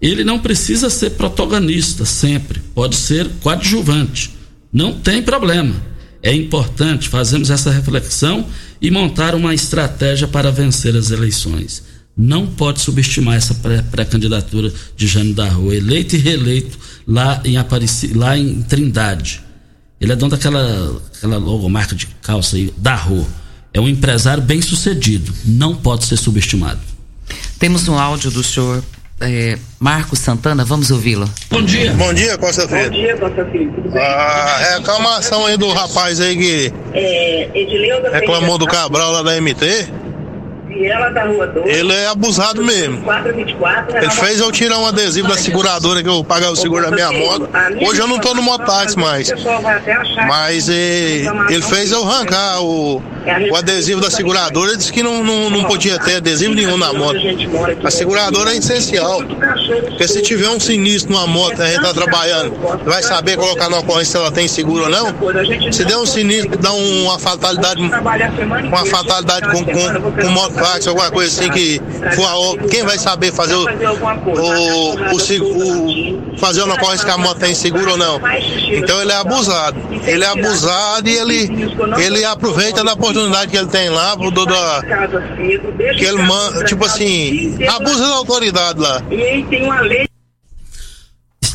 Ele não precisa ser protagonista sempre, pode ser coadjuvante. Não tem problema. É importante fazermos essa reflexão e montar uma estratégia para vencer as eleições não pode subestimar essa pré-candidatura de Jânio da Rua, eleito e reeleito lá em, Apareci, lá em Trindade. Ele é dono daquela aquela logomarca de calça aí, da Rua. É um empresário bem sucedido, não pode ser subestimado. Temos um áudio do senhor é, Marcos Santana, vamos ouvi-lo. Bom dia. Bom dia, Costa Filho. Bom dia, Costa Filho. Tudo bem? A reclamação aí do rapaz aí que é, reclamou do Cabral lá da MT. Viela da Rua 2. Ele é abusado mesmo. 424, ele fez eu tirar um adesivo da seguradora que eu pagava o seguro da minha moto. Hoje eu não tô no mototáxi mais. Mas eh, ele fez eu arrancar o, o adesivo da seguradora. Ele disse que não, não, não podia ter adesivo nenhum na moto. A seguradora é essencial. Porque se tiver um sinistro numa moto, a gente tá trabalhando, vai saber colocar na ocorrência se ela tem seguro ou não. Se der um sinistro, dá uma fatalidade, uma fatalidade com, com, com moto alguma coisa assim que for quem vai saber fazer o, o, o, o fazer uma ocorrência que a moto tem seguro ou não. Então ele é abusado. Ele é abusado e ele, ele aproveita da oportunidade que ele tem lá, do, do, que ele manda, tipo assim, abusa da autoridade lá. E tem uma lei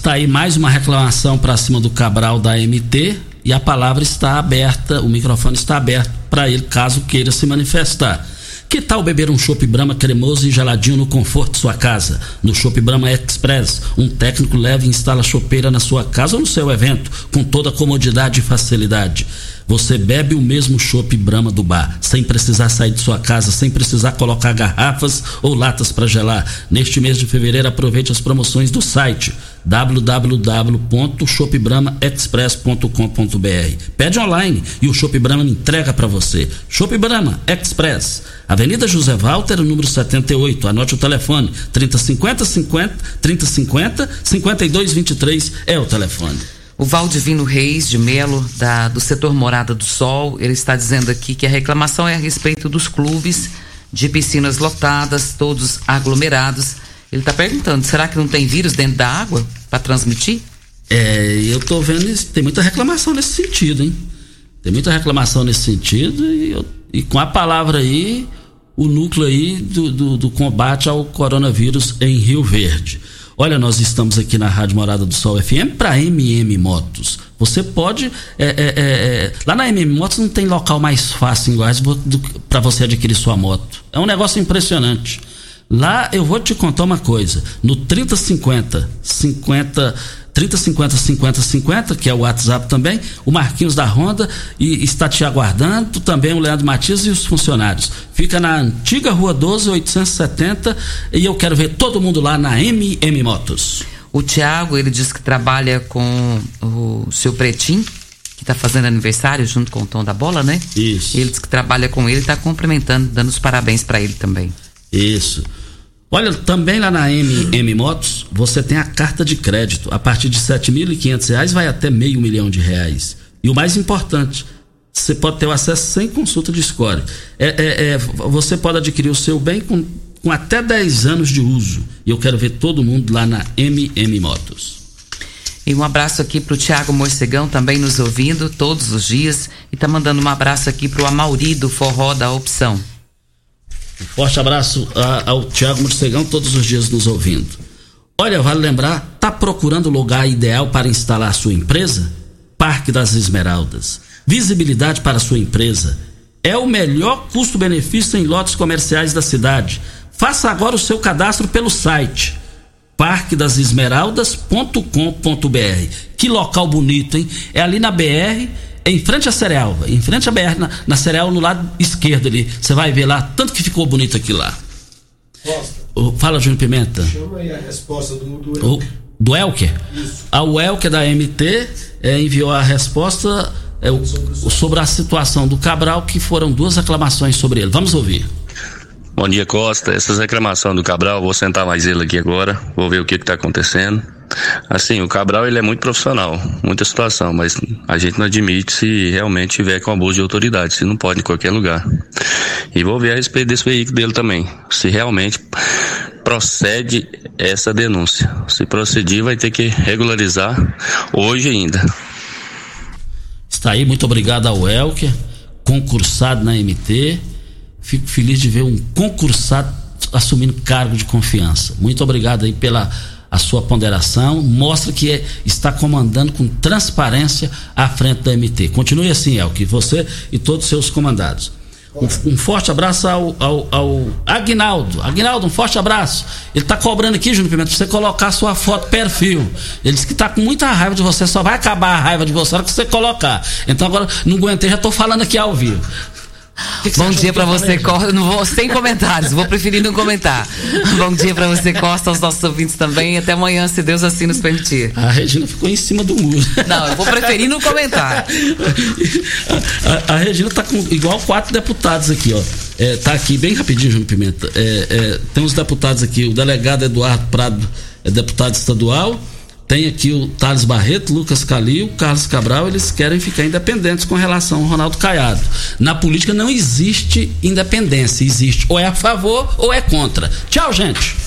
Está aí mais uma reclamação para cima do Cabral da MT e a palavra está aberta, o microfone está aberto para ele caso queira se manifestar. Que tal beber um chopp Brahma cremoso e geladinho no conforto de sua casa? No Chopp Brahma Express, um técnico leva e instala chopeira na sua casa ou no seu evento, com toda comodidade e facilidade. Você bebe o mesmo chopp Brahma do bar, sem precisar sair de sua casa, sem precisar colocar garrafas ou latas para gelar. Neste mês de fevereiro, aproveite as promoções do site www.shopbramaexpress.com.br. Pede online e o Shop Brahma entrega para você. Shop Brahma Express, Avenida José Walter, número 78. Anote o telefone: 3050 50 3050 5223 é o telefone. O Valdivino Reis de Melo, da, do setor Morada do Sol, ele está dizendo aqui que a reclamação é a respeito dos clubes de piscinas lotadas, todos aglomerados. Ele está perguntando, será que não tem vírus dentro da água para transmitir? É, eu tô vendo isso, tem muita reclamação nesse sentido, hein? Tem muita reclamação nesse sentido e, eu, e com a palavra aí, o núcleo aí do, do, do combate ao coronavírus em Rio Verde. Olha, nós estamos aqui na Rádio Morada do Sol FM para MM Motos. Você pode. É, é, é, é, lá na MM Motos não tem local mais fácil em Goiás para você adquirir sua moto. É um negócio impressionante. Lá eu vou te contar uma coisa. No 3050 50 3050 50 50, que é o WhatsApp também, o Marquinhos da Honda e está te aguardando, também o Leandro Matias e os funcionários. Fica na antiga Rua 12, 870 e eu quero ver todo mundo lá na MM Motos. O Tiago, ele diz que trabalha com o seu Pretinho, que está fazendo aniversário junto com o Tom da Bola, né? Isso. Ele diz que trabalha com ele e está cumprimentando, dando os parabéns para ele também. Isso. Olha, também lá na M, M Motos, você tem a carta de crédito. A partir de R$ 7.500 vai até meio milhão de reais. E o mais importante, você pode ter o acesso sem consulta de score. É, é, é, você pode adquirir o seu bem com, com até 10 anos de uso. E eu quero ver todo mundo lá na MM Motos. E um abraço aqui para o Tiago Morcegão, também nos ouvindo todos os dias. E tá mandando um abraço aqui para o Amauri do Forró da Opção. Forte abraço a, ao Tiago Morcegão, todos os dias nos ouvindo. Olha, vale lembrar, tá procurando o lugar ideal para instalar sua empresa? Parque das Esmeraldas. Visibilidade para sua empresa. É o melhor custo-benefício em lotes comerciais da cidade. Faça agora o seu cadastro pelo site parquedasesmeraldas.com.br. Que local bonito, hein? É ali na BR em frente à cereal, em frente à BR, na, na cereal, no lado esquerdo ali. Você vai ver lá, tanto que ficou bonito aqui lá. O, fala, Júnior Pimenta. Chama aí a resposta do, do Elker. O, do Elker? Isso. A o Elker da MT é, enviou a resposta é, o, sobre a situação do Cabral, que foram duas reclamações sobre ele. Vamos ouvir. Bom dia, Costa. Essas reclamações do Cabral, vou sentar mais ele aqui agora, vou ver o que está acontecendo. Assim, o Cabral ele é muito profissional, muita situação, mas a gente não admite se realmente tiver com abuso de autoridade, se não pode em qualquer lugar. E vou ver a respeito desse veículo dele também, se realmente procede essa denúncia. Se procedir, vai ter que regularizar hoje ainda. Está aí, muito obrigado ao Elker, concursado na MT. Fico feliz de ver um concursado assumindo cargo de confiança. Muito obrigado aí pela a sua ponderação, mostra que é, está comandando com transparência à frente da MT. Continue assim, Elke, você e todos os seus comandados. Um, um forte abraço ao, ao, ao, Agnaldo. Agnaldo, um forte abraço. Ele está cobrando aqui, Júnior Pimenta, pra você colocar sua foto perfil. Ele disse que está com muita raiva de você, só vai acabar a raiva de você na hora que você colocar. Então agora, não aguentei, já estou falando aqui ao vivo. Que que Bom dia para você, Costa. Não vou sem comentários, vou preferir não comentar. Bom dia para você, Costa, aos nossos ouvintes também. Até amanhã, se Deus assim nos permitir. A Regina ficou em cima do muro. Não, eu vou preferir não comentar. A, a, a Regina tá com igual quatro deputados aqui, ó. É, tá aqui bem rapidinho, Júnior Pimenta. É, é, tem os deputados aqui, o delegado Eduardo Prado é deputado estadual. Tem aqui o Thales Barreto, Lucas Calil, Carlos Cabral, eles querem ficar independentes com relação ao Ronaldo Caiado. Na política não existe independência, existe ou é a favor ou é contra. Tchau, gente.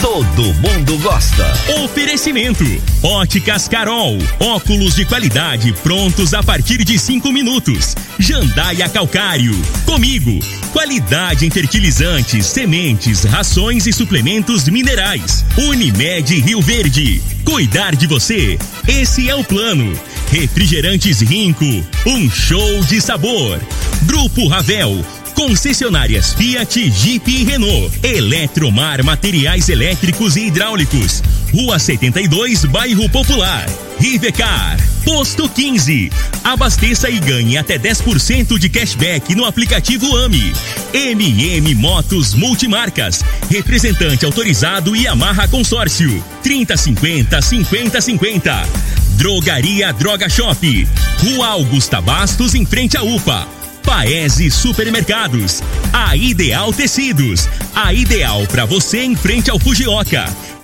Todo mundo gosta. Oferecimento: Óticas Carol. Óculos de qualidade prontos a partir de cinco minutos. Jandaia Calcário. Comigo. Qualidade em fertilizantes, sementes, rações e suplementos minerais. Unimed Rio Verde. Cuidar de você. Esse é o plano. Refrigerantes Rinco. Um show de sabor. Grupo Ravel. Concessionárias Fiat, Jeep e Renault. Eletromar Materiais Elétricos e Hidráulicos. Rua 72, Bairro Popular. Rivecar, Posto 15. Abasteça e ganhe até 10% de cashback no aplicativo AMI. MM Motos Multimarcas. Representante autorizado e amarra consórcio. 3050 5050. Drogaria Droga Shop. Rua Augusta Bastos, em frente à UPA. Paese Supermercados. A Ideal Tecidos. A ideal para você em frente ao Fujioka.